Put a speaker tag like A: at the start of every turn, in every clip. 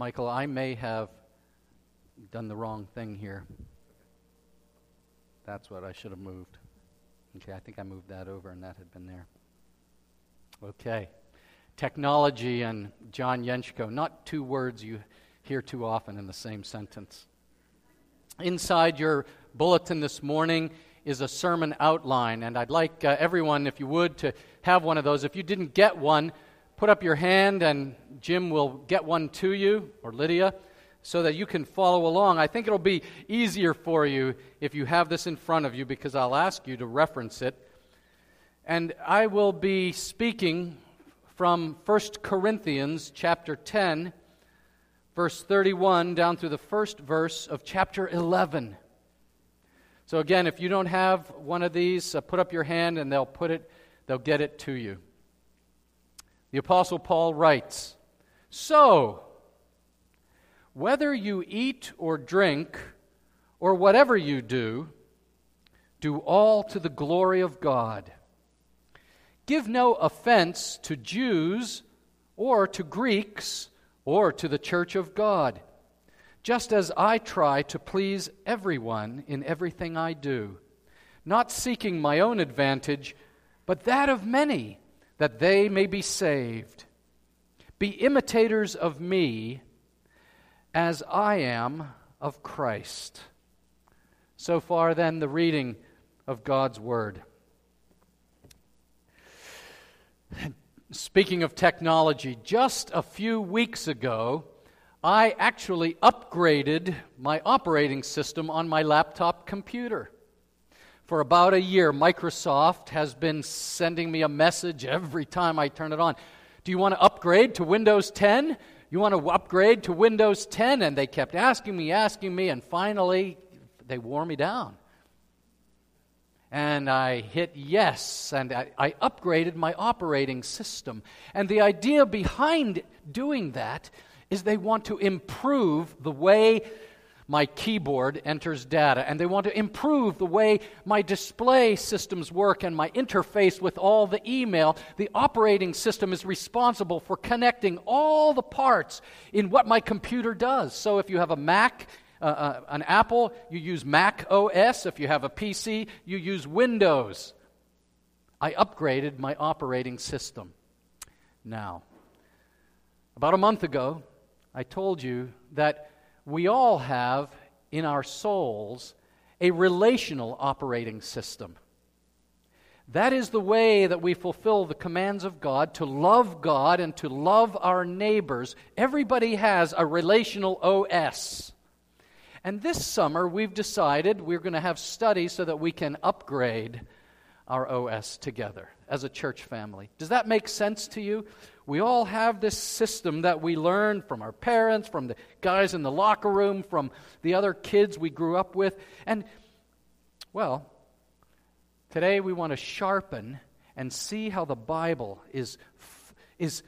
A: Michael, I may have done the wrong thing here. That's what I should have moved. Okay, I think I moved that over and that had been there. Okay. Technology and John Yenchko, not two words you hear too often in the same sentence. Inside your bulletin this morning is a sermon outline, and I'd like uh, everyone, if you would, to have one of those. If you didn't get one, put up your hand and Jim will get one to you, or Lydia, so that you can follow along. I think it'll be easier for you if you have this in front of you because I'll ask you to reference it. And I will be speaking from 1 Corinthians chapter 10, verse 31, down through the first verse of chapter 11. So again, if you don't have one of these, uh, put up your hand and they'll put it, they'll get it to you. The Apostle Paul writes So, whether you eat or drink, or whatever you do, do all to the glory of God. Give no offense to Jews or to Greeks or to the church of God, just as I try to please everyone in everything I do, not seeking my own advantage, but that of many that they may be saved. Be imitators of me as I am of Christ. So far, then, the reading of God's Word. Speaking of technology, just a few weeks ago, I actually upgraded my operating system on my laptop computer. For about a year, Microsoft has been sending me a message every time I turn it on. Do you want to upgrade to Windows 10? You want to upgrade to Windows 10? And they kept asking me, asking me, and finally they wore me down. And I hit yes, and I, I upgraded my operating system. And the idea behind doing that is they want to improve the way my keyboard enters data, and they want to improve the way my display systems work and my interface with all the email. The operating system is responsible for connecting all the parts in what my computer does. So if you have a Mac, uh, uh, an Apple, you use Mac OS. If you have a PC, you use Windows. I upgraded my operating system. Now, about a month ago, I told you that we all have in our souls a relational operating system. That is the way that we fulfill the commands of God to love God and to love our neighbors. Everybody has a relational OS. And this summer, we've decided we're going to have studies so that we can upgrade our OS together as a church family. Does that make sense to you? We all have this system that we learned from our parents, from the guys in the locker room, from the other kids we grew up with. And, well, today we want to sharpen and see how the Bible is, is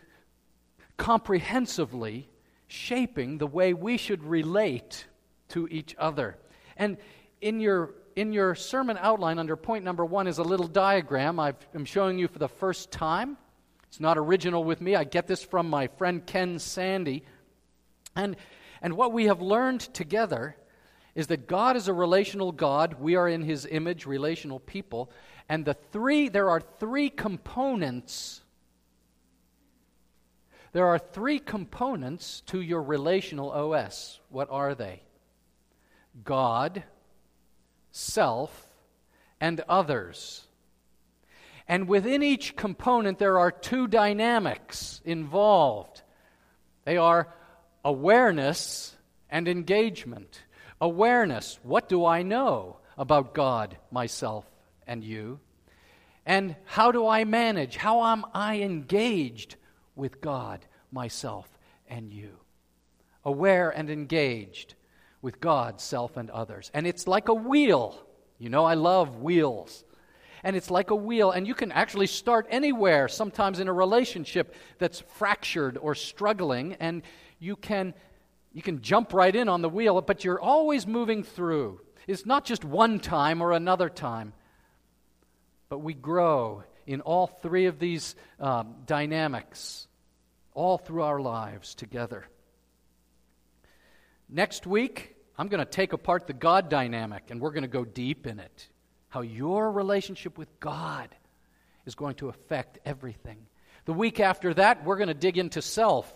A: comprehensively shaping the way we should relate to each other. And in your in your sermon outline under point number one is a little diagram i am showing you for the first time it's not original with me. I get this from my friend Ken Sande. And, and what we have learned together is that God is a relational God. We are in his image, relational people. And the three, there are three components. There are three components to your relational OS. What are they? God, self, and others. And within each component, there are two dynamics involved they are awareness and engagement. Awareness what do I know about God, myself, and you? And how do I manage? How am I engaged with God, myself, and you? Aware and engaged with God, self, and others. And it's like a wheel. You know, I love wheels and it's like a wheel, and you can actually start anywhere, sometimes in a relationship that's fractured or struggling, and you can, you can jump right in on the wheel, but you're always moving through. It's not just one time or another time, but we grow in all three of these um, dynamics all through our lives together. Next week, I'm going to take apart the God dynamic and we're going to go deep in it. How your relationship with God is going to affect everything. The week after that, we're going to dig into self.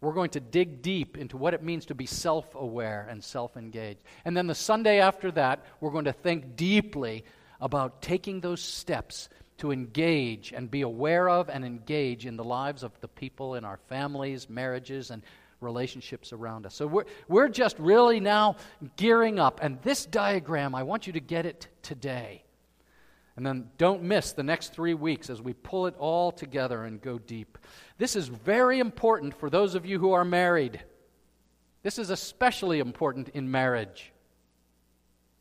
A: We're going to dig deep into what it means to be self aware and self engaged. And then the Sunday after that, we're going to think deeply about taking those steps to engage and be aware of and engage in the lives of the people in our families, marriages, and relationships around us. So we're, we're just really now gearing up. And this diagram, I want you to get it today. And then don't miss the next three weeks as we pull it all together and go deep. This is very important for those of you who are married. This is especially important in marriage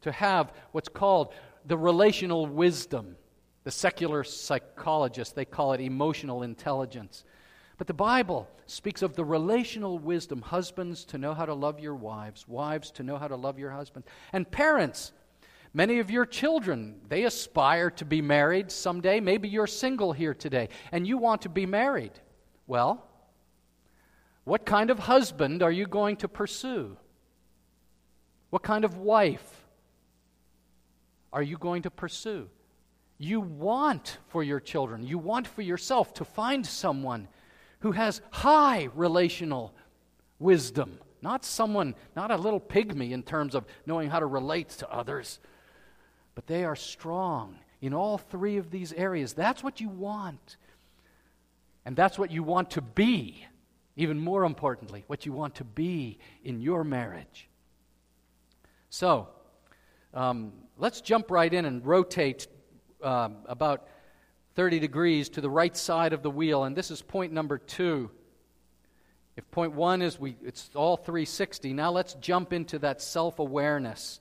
A: to have what's called the relational wisdom. The secular psychologists, they call it emotional intelligence. But the Bible speaks of the relational wisdom husbands to know how to love your wives, wives to know how to love your husband, and parents. Many of your children, they aspire to be married someday. Maybe you're single here today and you want to be married. Well, what kind of husband are you going to pursue? What kind of wife are you going to pursue? You want for your children, you want for yourself to find someone who has high relational wisdom, not someone, not a little pygmy in terms of knowing how to relate to others, but they are strong in all three of these areas. That's what you want. And that's what you want to be, even more importantly, what you want to be in your marriage. So, um, let's jump right in and rotate um, about 30 degrees to the right side of the wheel. And this is point number two. If point one is we, it's all 360, now let's jump into that self awareness.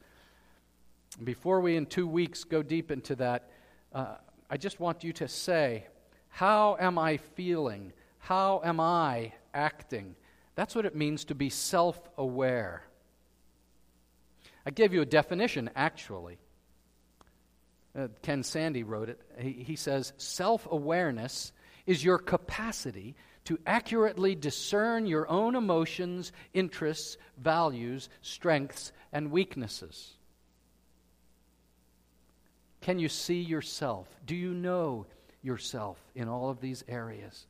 A: Before we, in two weeks, go deep into that, uh, I just want you to say, How am I feeling? How am I acting? That's what it means to be self aware. I gave you a definition, actually. Uh, Ken Sande wrote it. He, he says, Self awareness is your capacity to accurately discern your own emotions, interests, values, strengths, and weaknesses. Can you see yourself? Do you know yourself in all of these areas?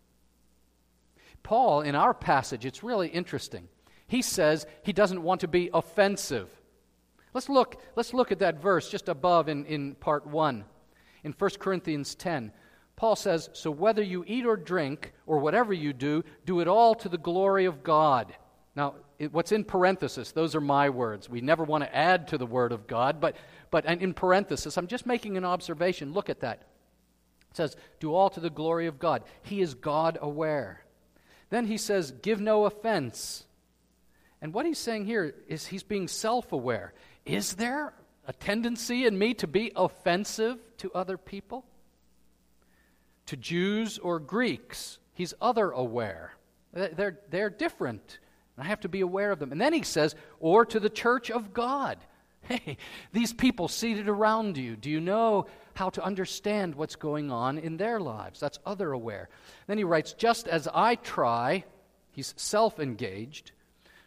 A: Paul, in our passage, it's really interesting. He says he doesn't want to be offensive. Let's look, let's look at that verse just above in, in part 1. In 1 Corinthians 10, Paul says, So whether you eat or drink, or whatever you do, do it all to the glory of God. Now, it, what's in parenthesis, those are my words. We never want to add to the word of God, but, but in parenthesis, I'm just making an observation. Look at that. It says, Do all to the glory of God. He is God aware. Then he says, Give no offense. And what he's saying here is he's being self aware. Is there a tendency in me to be offensive to other people? To Jews or Greeks? He's other aware. They're, they're different. I have to be aware of them. And then he says, or to the church of God. Hey, these people seated around you, do you know how to understand what's going on in their lives? That's other aware. Then he writes, just as I try, he's self engaged,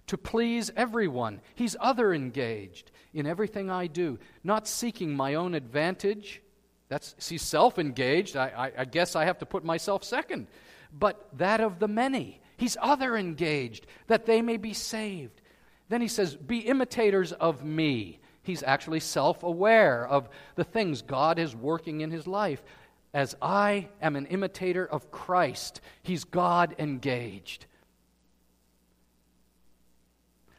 A: to please everyone. He's other engaged in everything I do, not seeking my own advantage. That's he's self-engaged. I, I, I guess I have to put myself second, but that of the many. He's other engaged that they may be saved. Then he says, "Be imitators of me." He's actually self-aware of the things God is working in his life. As I am an imitator of Christ, he's God engaged.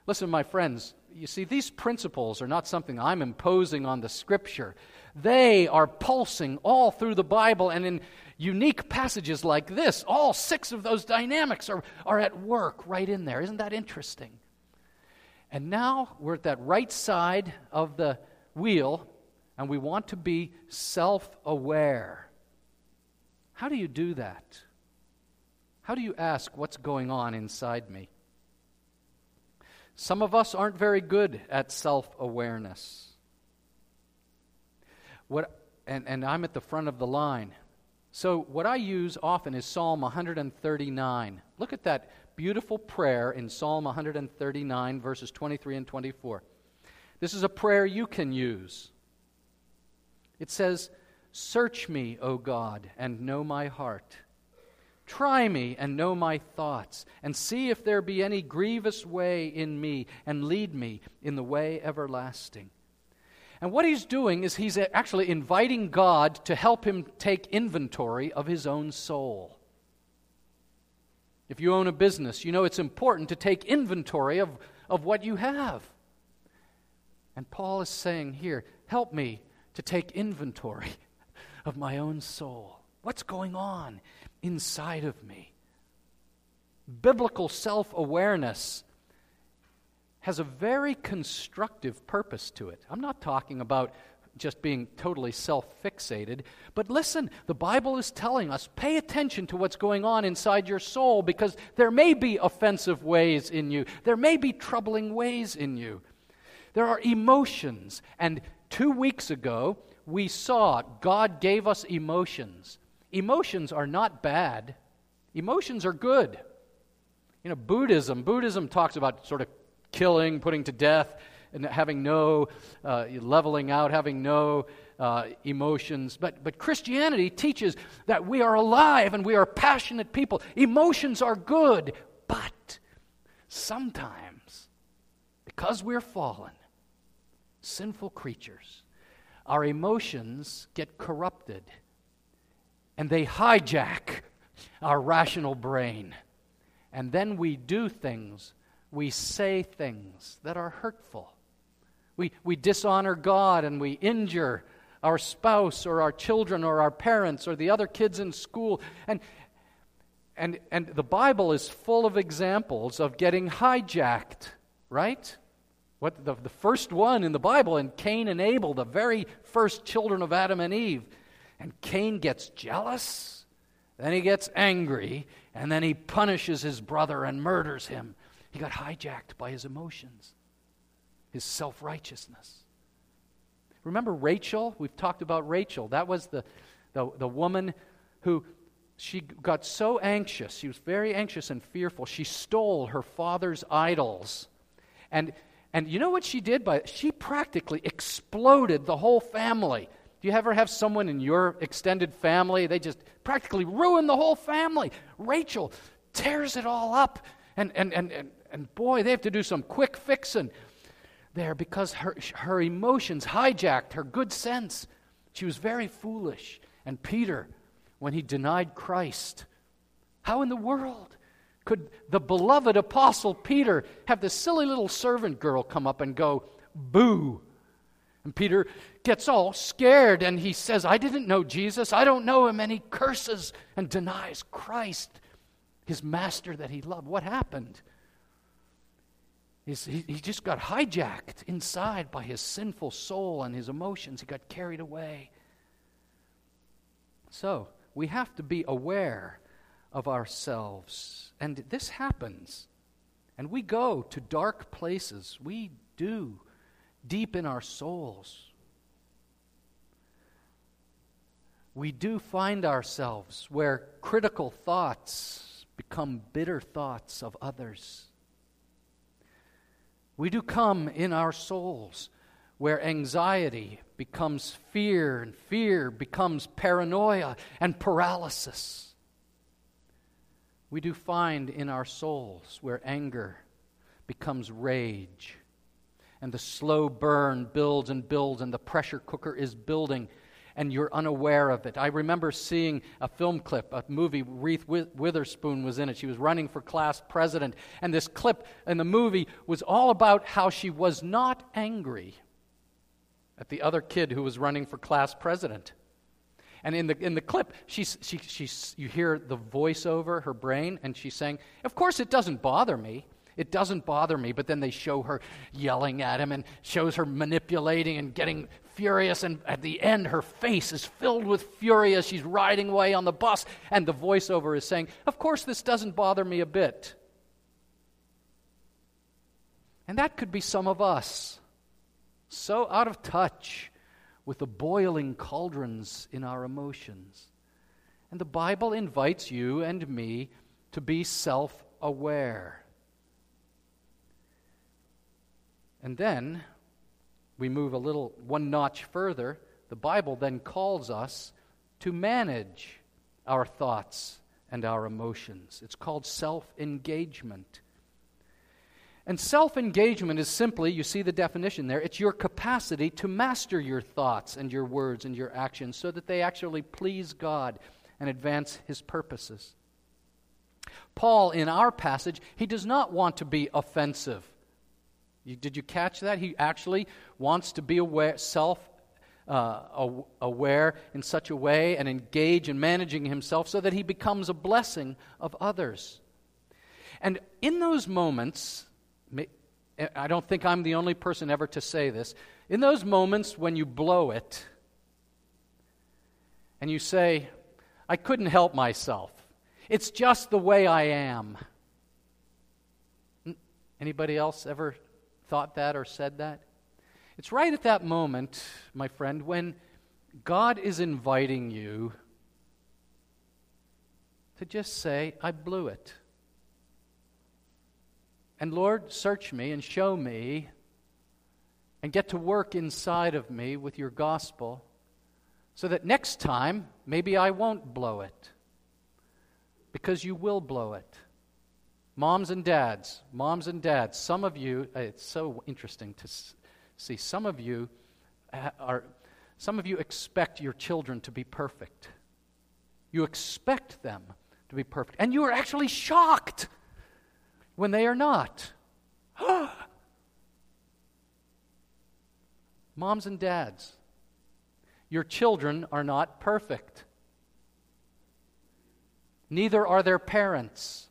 A: Listen, my friends, you see, these principles are not something I'm imposing on the Scripture. They are pulsing all through the Bible, and in unique passages like this, all six of those dynamics are, are at work right in there. Isn't that interesting? And now we're at that right side of the wheel, and we want to be self aware. How do you do that? How do you ask what's going on inside me? Some of us aren't very good at self awareness. What, and, and I'm at the front of the line. So, what I use often is Psalm 139. Look at that beautiful prayer in Psalm 139, verses 23 and 24. This is a prayer you can use. It says, Search me, O God, and know my heart. Try me and know my thoughts, and see if there be any grievous way in me, and lead me in the way everlasting. And what he's doing is he's actually inviting God to help him take inventory of his own soul. If you own a business, you know it's important to take inventory of, of what you have. And Paul is saying here, help me to take inventory of my own soul. What's going on inside of me? Biblical self awareness has a very constructive purpose to it. I'm not talking about just being totally self fixated. But listen, the Bible is telling us pay attention to what's going on inside your soul because there may be offensive ways in you, there may be troubling ways in you. There are emotions. And two weeks ago, we saw God gave us emotions. Emotions are not bad, emotions are good. You know, Buddhism, Buddhism talks about sort of killing, putting to death, and having no uh, leveling out, having no uh, emotions. But, but Christianity teaches that we are alive and we are passionate people. Emotions are good, but sometimes, because we're fallen, sinful creatures, our emotions get corrupted and they hijack our rational brain. And then we do things we say things that are hurtful. We, we dishonor God and we injure our spouse or our children or our parents or the other kids in school. And, and, and the Bible is full of examples of getting hijacked, right? What the, the first one in the Bible, and Cain and Abel, the very first children of Adam and Eve. And Cain gets jealous, then he gets angry, and then he punishes his brother and murders him. He got hijacked by his emotions, his self righteousness. Remember Rachel? We've talked about Rachel. That was the, the, the woman who she got so anxious. She was very anxious and fearful. She stole her father's idols. And, and you know what she did? By, she practically exploded the whole family. Do you ever have someone in your extended family? They just practically ruin the whole family. Rachel tears it all up and, and, and, and, and boy, they have to do some quick fixing there because her, her emotions hijacked her good sense. She was very foolish. And Peter, when he denied Christ, how in the world could the beloved apostle Peter have the silly little servant girl come up and go, boo? And Peter gets all scared and he says, I didn't know Jesus. I don't know him. And he curses and denies Christ, his master that he loved. What happened? He just got hijacked inside by his sinful soul and his emotions. He got carried away. So, we have to be aware of ourselves. And this happens. And we go to dark places. We do, deep in our souls. We do find ourselves where critical thoughts become bitter thoughts of others. We do come in our souls where anxiety becomes fear, and fear becomes paranoia and paralysis. We do find in our souls where anger becomes rage, and the slow burn builds and builds, and the pressure cooker is building and you're unaware of it. I remember seeing a film clip, a movie, Reese Witherspoon was in it. She was running for class president. And this clip in the movie was all about how she was not angry at the other kid who was running for class president. And in the, in the clip, she's, she, she's, you hear the voiceover, her brain, and she's saying, Of course, it doesn't bother me. It doesn't bother me. But then they show her yelling at him and shows her manipulating and getting furious, and at the end, her face is filled with fury as she's riding away on the bus, and the voiceover is saying, Of course, this doesn't bother me a bit. And that could be some of us, so out of touch with the boiling cauldrons in our emotions. And the Bible invites you and me to be self aware. And then we move a little one notch further. The Bible then calls us to manage our thoughts and our emotions. It's called self engagement. And self engagement is simply, you see the definition there, it's your capacity to master your thoughts and your words and your actions so that they actually please God and advance His purposes. Paul, in our passage, he does not want to be offensive. You, did you catch that? He actually wants to be aware, self uh, aware in such a way and engage in managing himself so that he becomes a blessing of others. And in those moments, I don't think I'm the only person ever to say this. In those moments when you blow it and you say, I couldn't help myself, it's just the way I am. Anybody else ever thought that or said that? It's right at that moment, my friend, when God is inviting you to just say, I blew it. And Lord, search me and show me and get to work inside of me with your gospel so that next time maybe I won't blow it because you will blow it. Moms and dads, moms and dads, some of you, uh, it's so interesting to see, some of you are, some of you expect your children to be perfect. You expect them to be perfect. And you are actually shocked when they are not. Moms and dads, your children are not perfect. Neither are their parents.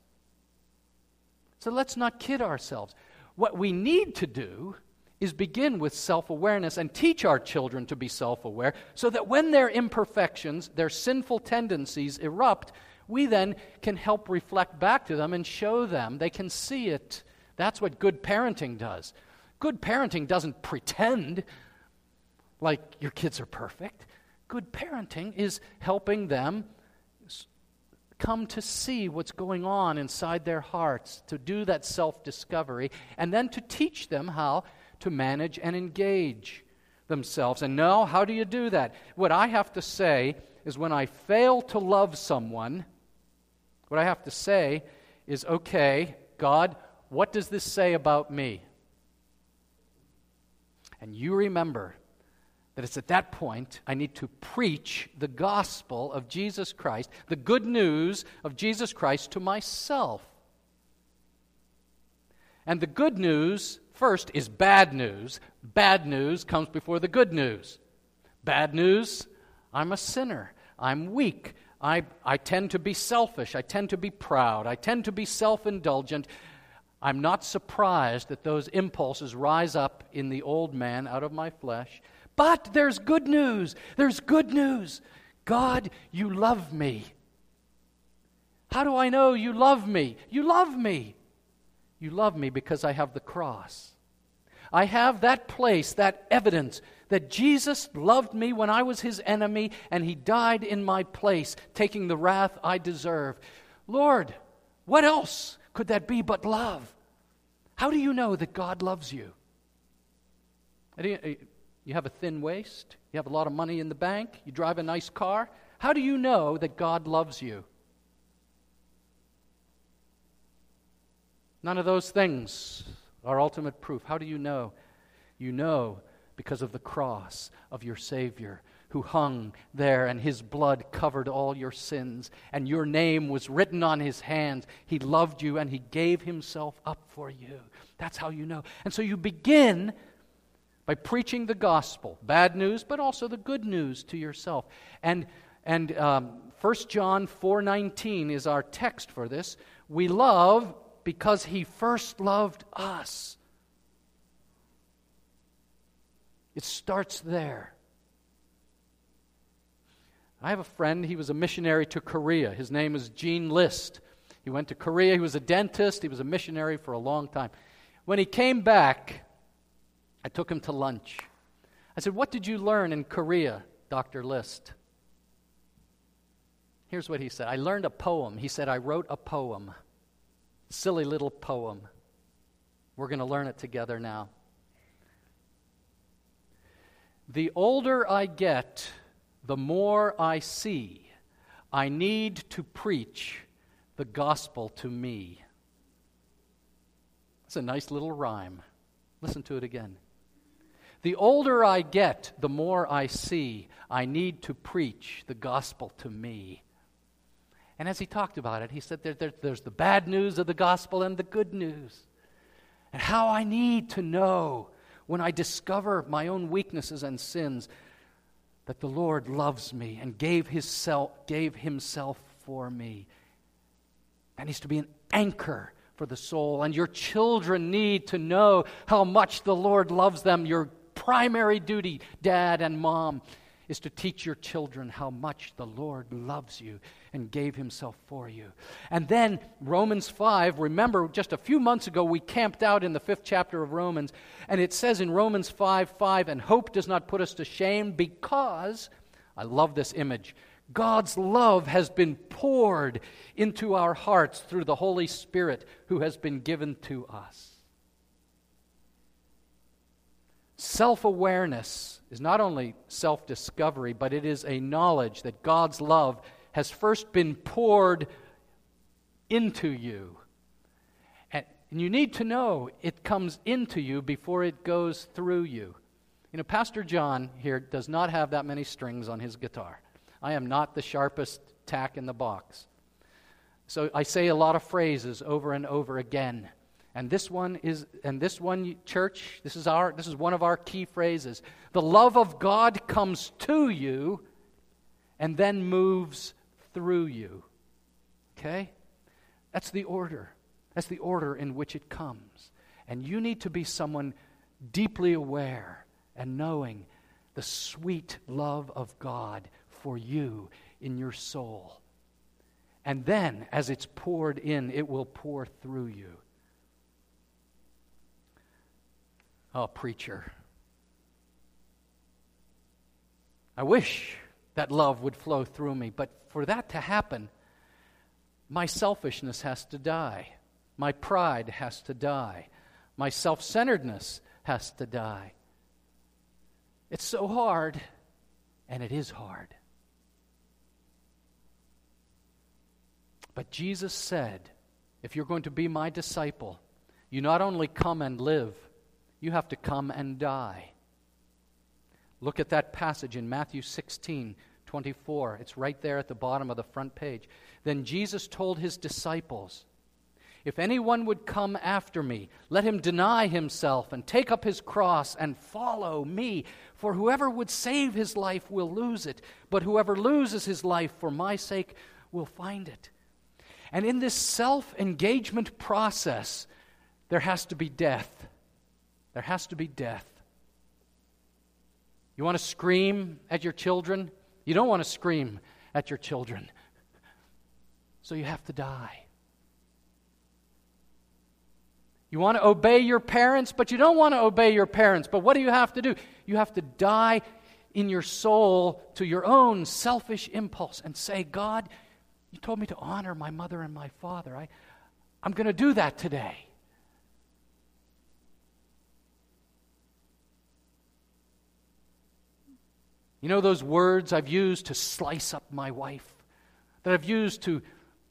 A: So let's not kid ourselves. What we need to do is begin with self awareness and teach our children to be self aware so that when their imperfections, their sinful tendencies erupt, we then can help reflect back to them and show them. They can see it. That's what good parenting does. Good parenting doesn't pretend like your kids are perfect. Good parenting is helping them come to see what's going on inside their hearts, to do that self discovery, and then to teach them how to manage and engage themselves. And now, how do you do that? What I have to say is when I fail to love someone, what I have to say is, okay, God, what does this say about me? And you remember that it's at that point I need to preach the gospel of Jesus Christ, the good news of Jesus Christ to myself. And the good news, first, is bad news. Bad news comes before the good news. Bad news, I'm a sinner. I'm weak. I, I tend to be selfish. I tend to be proud. I tend to be self indulgent. I'm not surprised that those impulses rise up in the old man out of my flesh. But there's good news. There's good news. God, you love me. How do I know you love me? You love me. You love me because I have the cross. I have that place, that evidence that Jesus loved me when I was his enemy and he died in my place, taking the wrath I deserve. Lord, what else could that be but love? How do you know that God loves you? You have a thin waist, you have a lot of money in the bank, you drive a nice car. How do you know that God loves you? None of those things are ultimate proof. How do you know? You know because of the cross of your Savior who hung there, and his blood covered all your sins, and your name was written on his hands. He loved you, and he gave himself up for you. That's how you know. And so you begin by preaching the gospel, bad news, but also the good news to yourself. And, and um, 1 John 4.19 is our text for this. We love because he first loved us. It starts there. I have a friend, he was a missionary to Korea. His name is Gene List. He went to Korea, he was a dentist, he was a missionary for a long time. When he came back, I took him to lunch. I said, What did you learn in Korea, Dr. List? Here's what he said I learned a poem. He said, I wrote a poem, silly little poem. We're going to learn it together now. The older I get, the more I see. I need to preach the gospel to me. It's a nice little rhyme. Listen to it again. The older I get, the more I see. I need to preach the gospel to me. And as he talked about it, he said there, there, there's the bad news of the gospel and the good news. And how I need to know when I discover my own weaknesses and sins that the Lord loves me and gave, his self, gave himself for me. That needs to be an anchor for the soul. And your children need to know how much the Lord loves them. Your primary duty, dad and mom, is to teach your children how much the Lord loves you and gave himself for you. And then Romans 5, remember just a few months ago we camped out in the fifth chapter of Romans, and it says in Romans 5 5, and hope does not put us to shame because, I love this image, God's love has been poured into our hearts through the Holy Spirit who has been given to us. Self awareness is not only self discovery, but it is a knowledge that God's love has first been poured into you. And, you need to know it comes into you before it goes through you. You know, Pastor John here does not have that many strings on his guitar. I am not the sharpest tack in the box. So I say a lot of phrases over and over again. And this one is and this one church, this is our this is one of our key phrases. The love of God comes to you and then moves through you. Okay? That's the order. That's the order in which it comes. And you need to be someone deeply aware and knowing the sweet love of God for you in your soul. And then, as it's poured in, it will pour through you. Oh, preacher. I wish that love would flow through me, but for that to happen, my selfishness has to die. My pride has to die. My self centeredness has to die. It's so hard, and it is hard. But Jesus said, if you're going to be my disciple, you not only come and live, you have to come and die. Look at that passage in Matthew 16, 24. It's right there at the bottom of the front page. Then Jesus told his disciples, If anyone would come after me, let him deny himself and take up his cross and follow me. For whoever would save his life will lose it, but whoever loses his life for my sake will find it. And in this self engagement process, there has to be death. There has to be death. You want to scream at your children? You don't want to scream at your children. So you have to die. You want to obey your parents, but you don't want to obey your parents. But what do you have to do? You have to die in your soul to your own selfish impulse and say, God, you told me to honor my mother and my father. I, I'm going to do that today. You know those words I've used to slice up my wife, that I've used to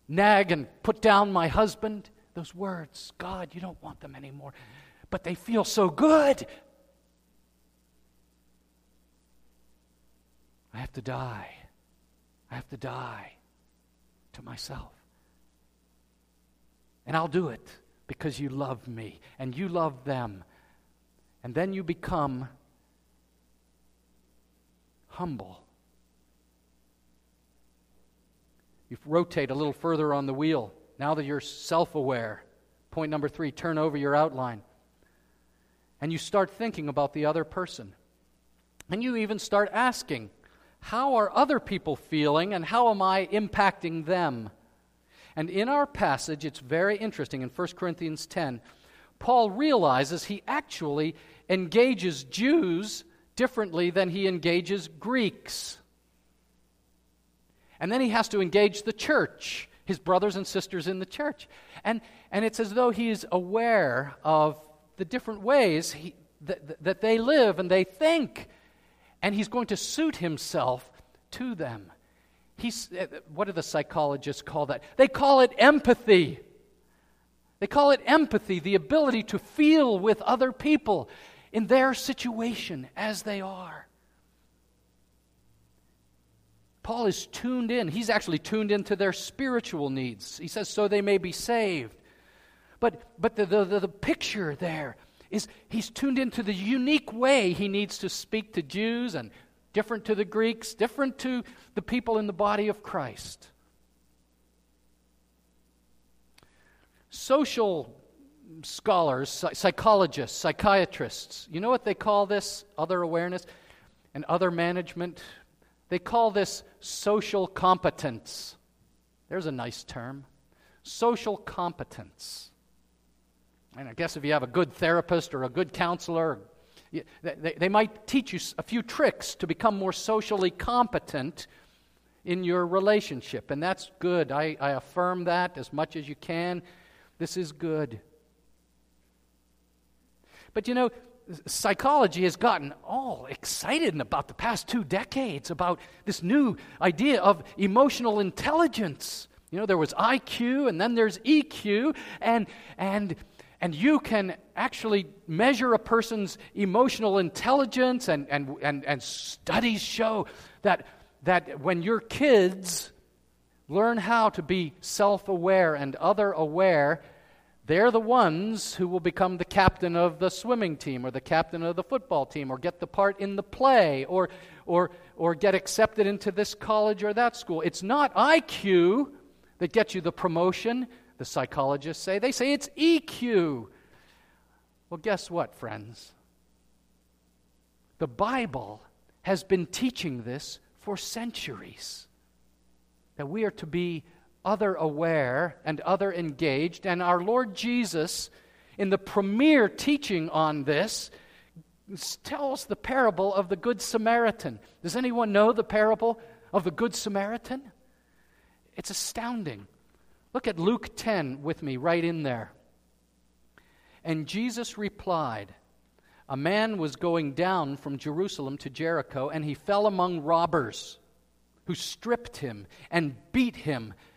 A: nag and put down my husband? Those words, God, you don't want them anymore, but they feel so good. I have to die. I have to die to myself. And I'll do it because you love me and you love them. And then you become humble. You rotate a little further on the wheel. Now that you're self aware, point number three, turn over your outline. And you start thinking about the other person. And you even start asking, how are other people feeling and how am I impacting them? And in our passage, it's very interesting. In 1 Corinthians 10, Paul realizes he actually engages Jews differently than he engages Greeks. And then he has to engage the church, his brothers and sisters in the church. And, and it's as though he is aware of the different ways he, that, that they live and they think. And he's going to suit himself to them. He's, uh, what do the psychologists call that? They call it empathy. They call it empathy, the ability to feel with other people in their situation as they are. Paul is tuned in. He's actually tuned into their spiritual needs. He says, so they may be saved. But, but the, the, the, picture there is he's tuned into the unique way he needs to speak to Jews and different to the Greeks, different to the people in the body of Christ. Social scholars, psychologists, psychiatrists, you know what they call this other awareness and other management? They call this social competence. There's a nice term. Social competence. And I guess if you have a good therapist or a good counselor, they, might teach you a few tricks to become more socially competent in your relationship. And that's good. I affirm that as much as you can. This is good. But you know, psychology has gotten all excited about the past two decades about this new idea of emotional intelligence. You know, there was IQ and then there's EQ, and, and, and you can actually measure a person's emotional intelligence, and, and, and, and studies show that, that when your kids learn how to be self aware and other aware, they're the ones who will become the captain of the swimming team or the captain of the football team or get the part in the play or, or, or get accepted into this college or that school. It's not IQ that gets you the promotion, the psychologists say. They say it's EQ. Well, guess what, friends? The Bible has been teaching this for centuries that we are to be other aware and other engaged. And our Lord Jesus, in the premier teaching on this, tells the parable of the Good Samaritan. Does anyone know the parable of the Good Samaritan? It's astounding. Look at Luke 10 with me, right in there. And Jesus replied, A man was going down from Jerusalem to Jericho, and he fell among robbers who stripped him and beat him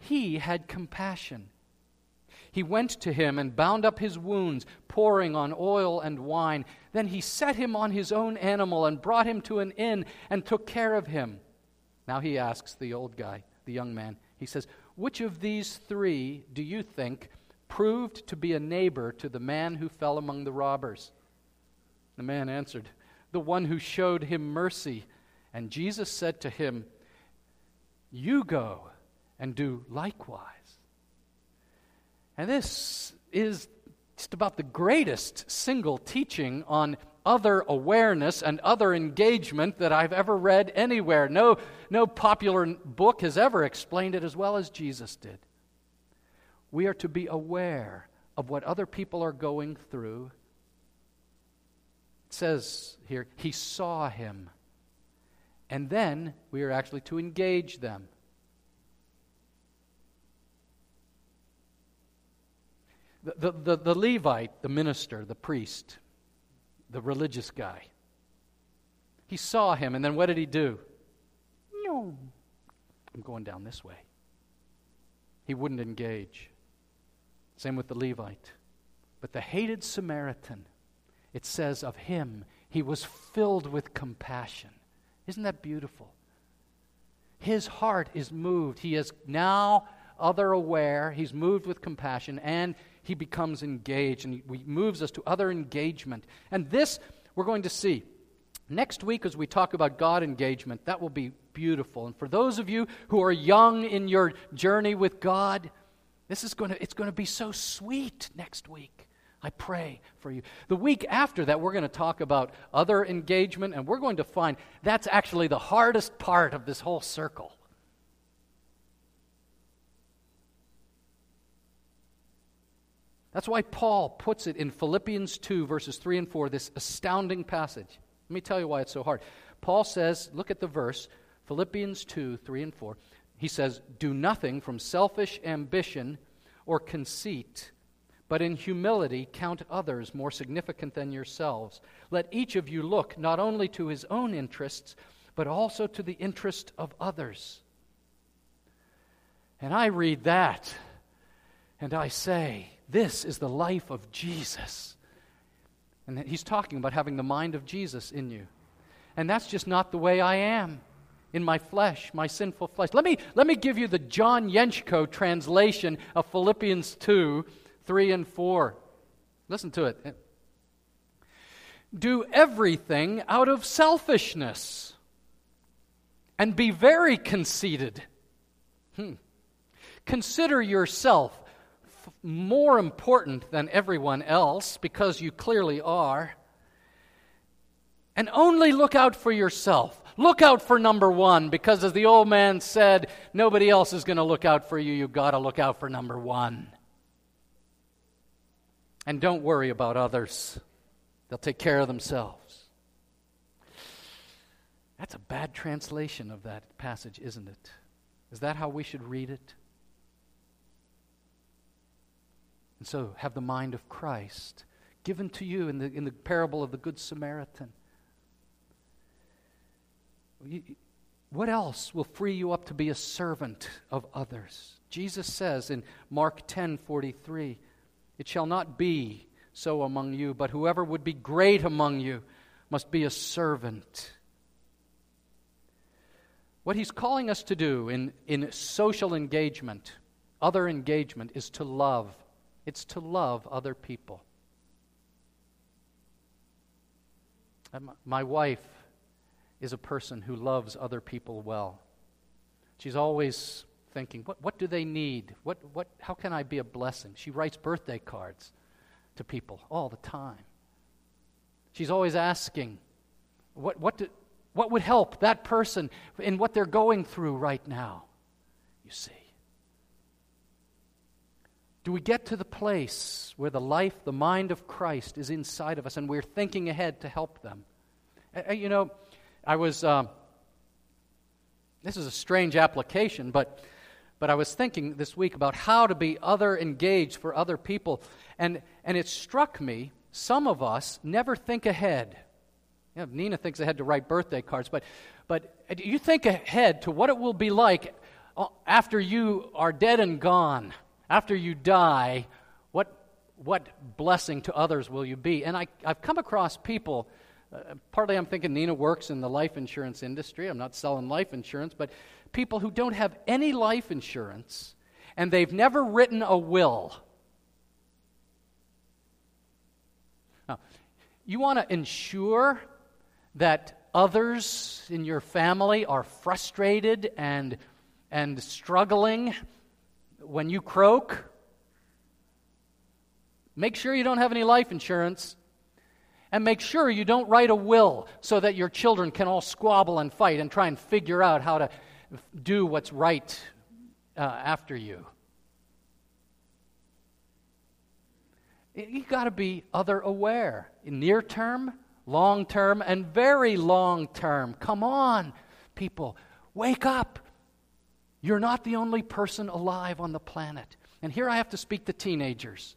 A: he had compassion. He went to him and bound up his wounds, pouring on oil and wine. Then he set him on his own animal and brought him to an inn and took care of him. Now he asks the old guy, the young man, he says, Which of these three do you think proved to be a neighbor to the man who fell among the robbers? The man answered, The one who showed him mercy. And Jesus said to him, You go and do likewise. And this is just about the greatest single teaching on other awareness and other engagement that I've ever read anywhere. No, no popular book has ever explained it as well as Jesus did. We are to be aware of what other people are going through. It says here, he saw him. And then we are actually to engage them. The, the, the, Levite, the minister, the priest, the religious guy, he saw him, and then what did he do? No. I'm going down this way. He wouldn't engage. Same with the Levite. But the hated Samaritan, it says of him, he was filled with compassion. Isn't that beautiful? His heart is moved. He is now other aware. He's moved with compassion, and he becomes engaged and he moves us to other engagement. And this we're going to see Next week, as we talk about God engagement, that will be beautiful. And for those of you who are young in your journey with God, this is going to, it's going to be so sweet next week. I pray for you. The week after that, we're going to talk about other engagement, and we're going to find that's actually the hardest part of this whole circle. That's why Paul puts it in Philippians 2, verses 3 and 4, this astounding passage. Let me tell you why it's so hard. Paul says, look at the verse, Philippians 2, 3 and 4. He says, Do nothing from selfish ambition or conceit, but in humility count others more significant than yourselves. Let each of you look not only to his own interests, but also to the interest of others. And I read that, and I say, This is the life of Jesus. And he's talking about having the mind of Jesus in you. And that's just not the way I am in my flesh, my sinful flesh. Let me, let me give you the John Yenchko translation of Philippians 2 3 and 4. Listen to it. Do everything out of selfishness and be very conceited. Hmm. Consider yourself more important than everyone else, because you clearly are. And only look out for yourself. Look out for number one, because as the old man said, nobody else is going to look out for you. You've got to look out for number one. And don't worry about others, they'll take care of themselves. That's a bad translation of that passage, isn't it? Is that how we should read it? And so have the mind of Christ given to you in the, in the parable of the Good Samaritan. What else will free you up to be a servant of others? Jesus says in Mark 10 43, It shall not be so among you, but whoever would be great among you must be a servant. What he's calling us to do in, in social engagement, other engagement, is to love it's to love other people. My wife is a person who loves other people well. She's always thinking, what, what do they need? What, what, how can I be a blessing? She writes birthday cards to people all the time. She's always asking, what, what, do, what would help that person in what they're going through right now? You see. Do we get to the place where the life, the mind of Christ is inside of us and we're thinking ahead to help them? Uh, you know, I was, uh, this is a strange application, but, but I was thinking this week about how to be other engaged for other people. And, and it struck me, some of us never think ahead. You know, Nina thinks ahead to write birthday cards, but, but you think ahead to what it will be like uh, after you are dead and gone after you die, what, what blessing to others will you be? And I, I've come across people, uh, partly I'm thinking Nina works in the life insurance industry. I'm not selling life insurance, but people who don't have any life insurance and they've never written a will. Now, you want to ensure that others in your family are frustrated and, and struggling when you croak, make sure you don't have any life insurance. And make sure you don't write a will so that your children can all squabble and fight and try and figure out how to do what's right uh, after you. You've got to be other aware. Near term, long term, and very long term. Come on, people. Wake up. You're not the only person alive on the planet. And here I have to speak to teenagers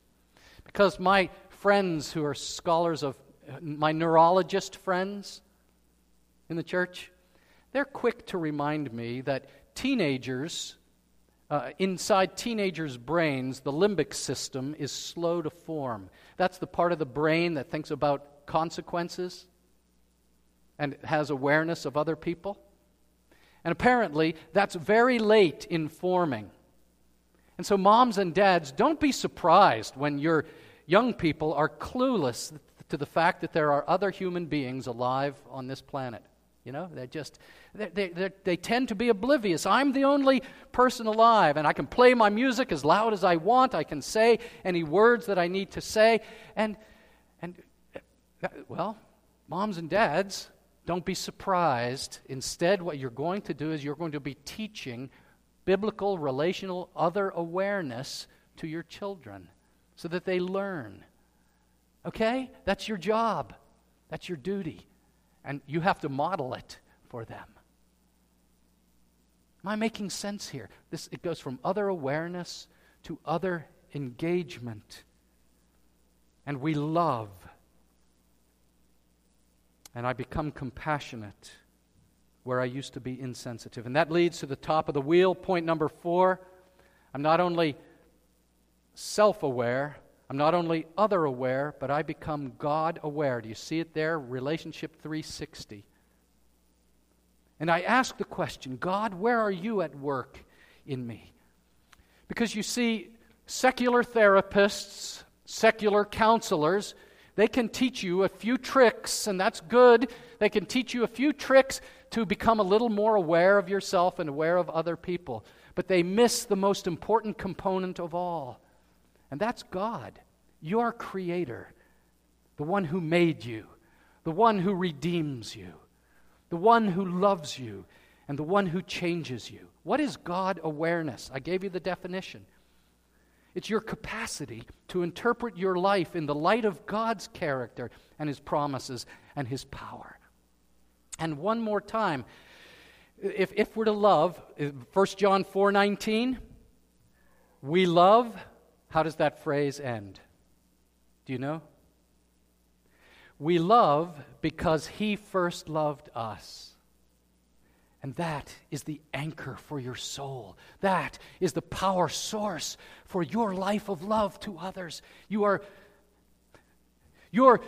A: because my friends who are scholars of, my neurologist friends in the church, they're quick to remind me that teenagers, uh, inside teenagers' brains, the limbic system is slow to form. That's the part of the brain that thinks about consequences and has awareness of other people. And apparently, that's very late in forming. And so, moms and dads, don't be surprised when your young people are clueless to the fact that there are other human beings alive on this planet. You know, they just, they, they, they tend to be oblivious. I'm the only person alive, and I can play my music as loud as I want. I can say any words that I need to say. And, and well, moms and dads, don't be surprised. Instead, what you're going to do is you're going to be teaching biblical, relational, other awareness to your children so that they learn. Okay? That's your job, that's your duty. And you have to model it for them. Am I making sense here? This, it goes from other awareness to other engagement. And we love. And I become compassionate where I used to be insensitive. And that leads to the top of the wheel. Point number four I'm not only self aware, I'm not only other aware, but I become God aware. Do you see it there? Relationship 360. And I ask the question God, where are you at work in me? Because you see, secular therapists, secular counselors, they can teach you a few tricks, and that's good. They can teach you a few tricks to become a little more aware of yourself and aware of other people. But they miss the most important component of all, and that's God, your creator, the one who made you, the one who redeems you, the one who loves you, and the one who changes you. What is God awareness? I gave you the definition. It's your capacity to interpret your life in the light of God's character and His promises and His power. And one more time, if, if we're to love, uh, 1 John 4 19, we love how does that phrase end? Do you know? We love because He first loved us. And that is the anchor for your soul. That is the power source for your life of love to others. You are you're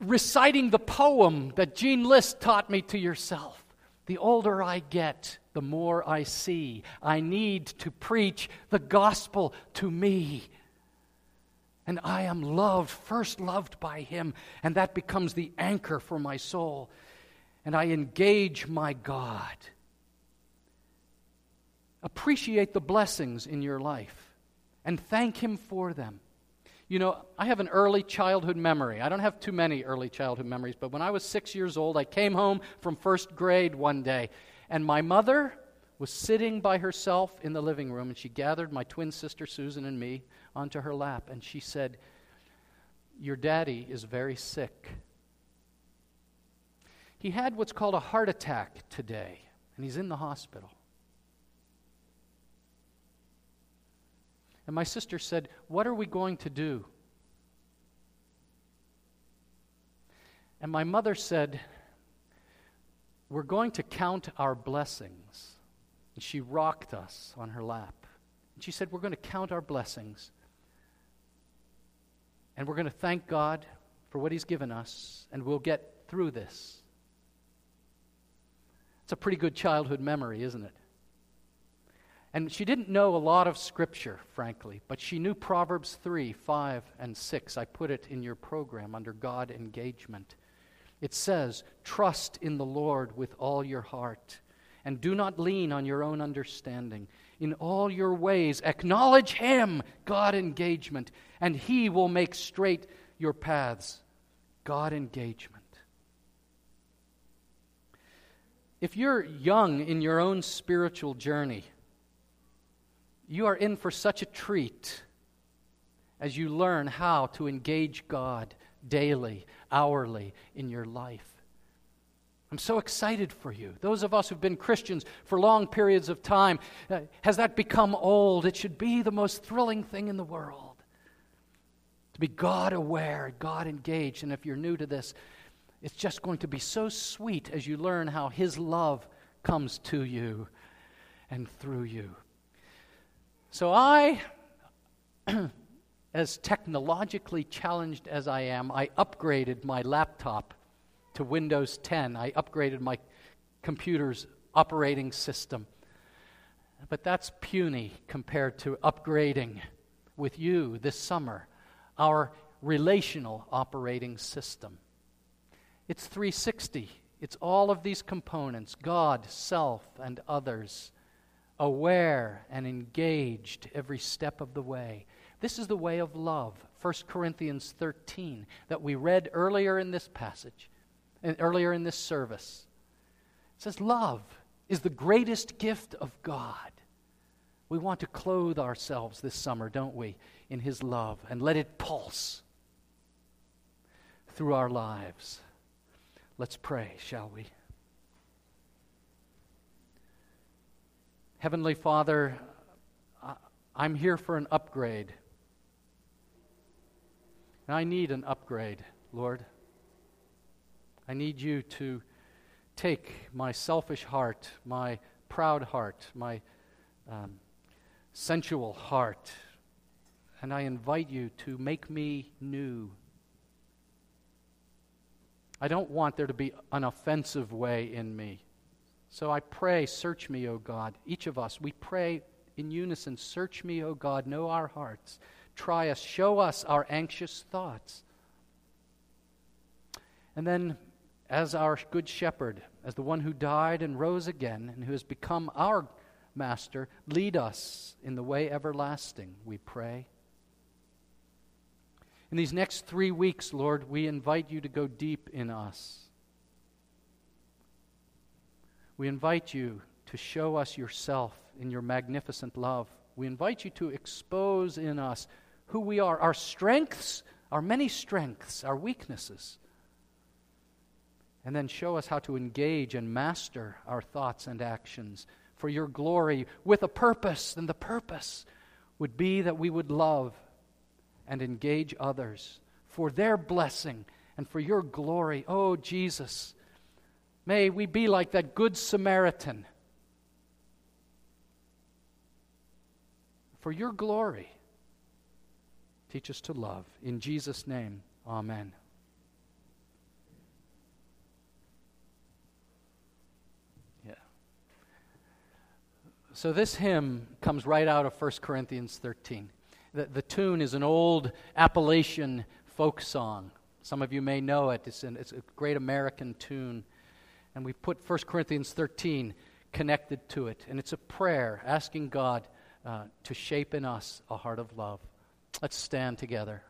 A: reciting the poem that Jean List taught me to yourself. The older I get, the more I see. I need to preach the gospel to me. And I am loved, first loved by Him, and that becomes the anchor for my soul. And I engage my God. Appreciate the blessings in your life and thank Him for them. You know, I have an early childhood memory. I don't have too many early childhood memories, but when I was six years old, I came home from first grade one day and my mother was sitting by herself in the living room, and she gathered my twin sister Susan and me onto her lap, and she said, Your daddy is very sick. He had what's called a heart attack today, and he's in the hospital. And my sister said, What are we going to do? And my mother said, we're going to count our blessings. And she rocked us on her lap. And she said, We're going to count our blessings. And we're going to thank God for what He's given us, and we'll get through this. It's a pretty good childhood memory, isn't it? And she didn't know a lot of Scripture, frankly, but she knew Proverbs 3, 5, and 6. I put it in your program under God engagement. It says, Trust in the Lord with all your heart, and do not lean on your own understanding. In all your ways, acknowledge Him, God engagement, and He will make straight your paths. God engagement. If you're young in your own spiritual journey, you are in for such a treat as you learn how to engage God daily, hourly in your life. I'm so excited for you. Those of us who've been Christians for long periods of time, uh, has that become old? It should be the most thrilling thing in the world. To be God aware, God engaged. And if you're new to this, it's just going to be so sweet as you learn how His love comes to you and through you. So I as technologically challenged as I am, I upgraded my laptop to Windows 10. I upgraded my computer's operating system. But that's puny compared to upgrading with you this summer our relational operating system. It's 360. It's all of these components God, self, and others, aware and engaged every step of the way. This is the way of love, 1 Corinthians 13, that we read earlier in this passage, earlier in this service. It says, Love is the greatest gift of God. We want to clothe ourselves this summer, don't we, in His love and let it pulse through our lives. Let's pray, shall we? Heavenly Father, I'm here for an upgrade. And I need an upgrade, Lord. I need you to take my selfish heart, my proud heart, my um, sensual heart, and I invite you to make me new. I don't want there to be an offensive way in me. So I pray, search me, O God. Each of us, we pray in unison, search me, O God, know our hearts. Try us, show us our anxious thoughts. And then, as our good shepherd, as the one who died and rose again, and who has become our master, lead us in the way everlasting, we pray. In these next three weeks, Lord, we invite you to go deep in us. We invite you to show us yourself in your magnificent love. We invite you to expose in us who we are, our strengths, our many strengths, our weaknesses. And then show us how to engage and master our thoughts and actions for your glory with a purpose. And the purpose would be that we would love and engage others for their blessing and for your glory. Oh, Jesus, may we be like that Good Samaritan for your glory. Teach us to love. In Jesus' name, amen. Yeah. So this hymn comes right out of 1 Corinthians 13. The, the tune is an old Appalachian folk song. Some of you may know it. It's, an, it's a great American tune. And we put 1 Corinthians 13 connected to it. And it's a prayer asking God uh, to shape in us a heart of love. Let's stand together.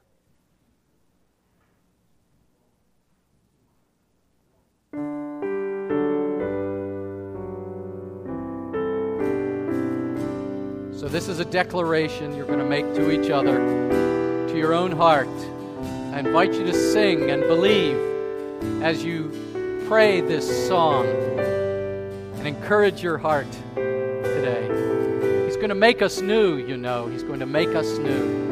A: So, this is a declaration you're going to make to each other, to your own heart. I invite you to sing and believe as you pray this song and encourage your heart today. He's going to make us new, you know. He's going to make us new.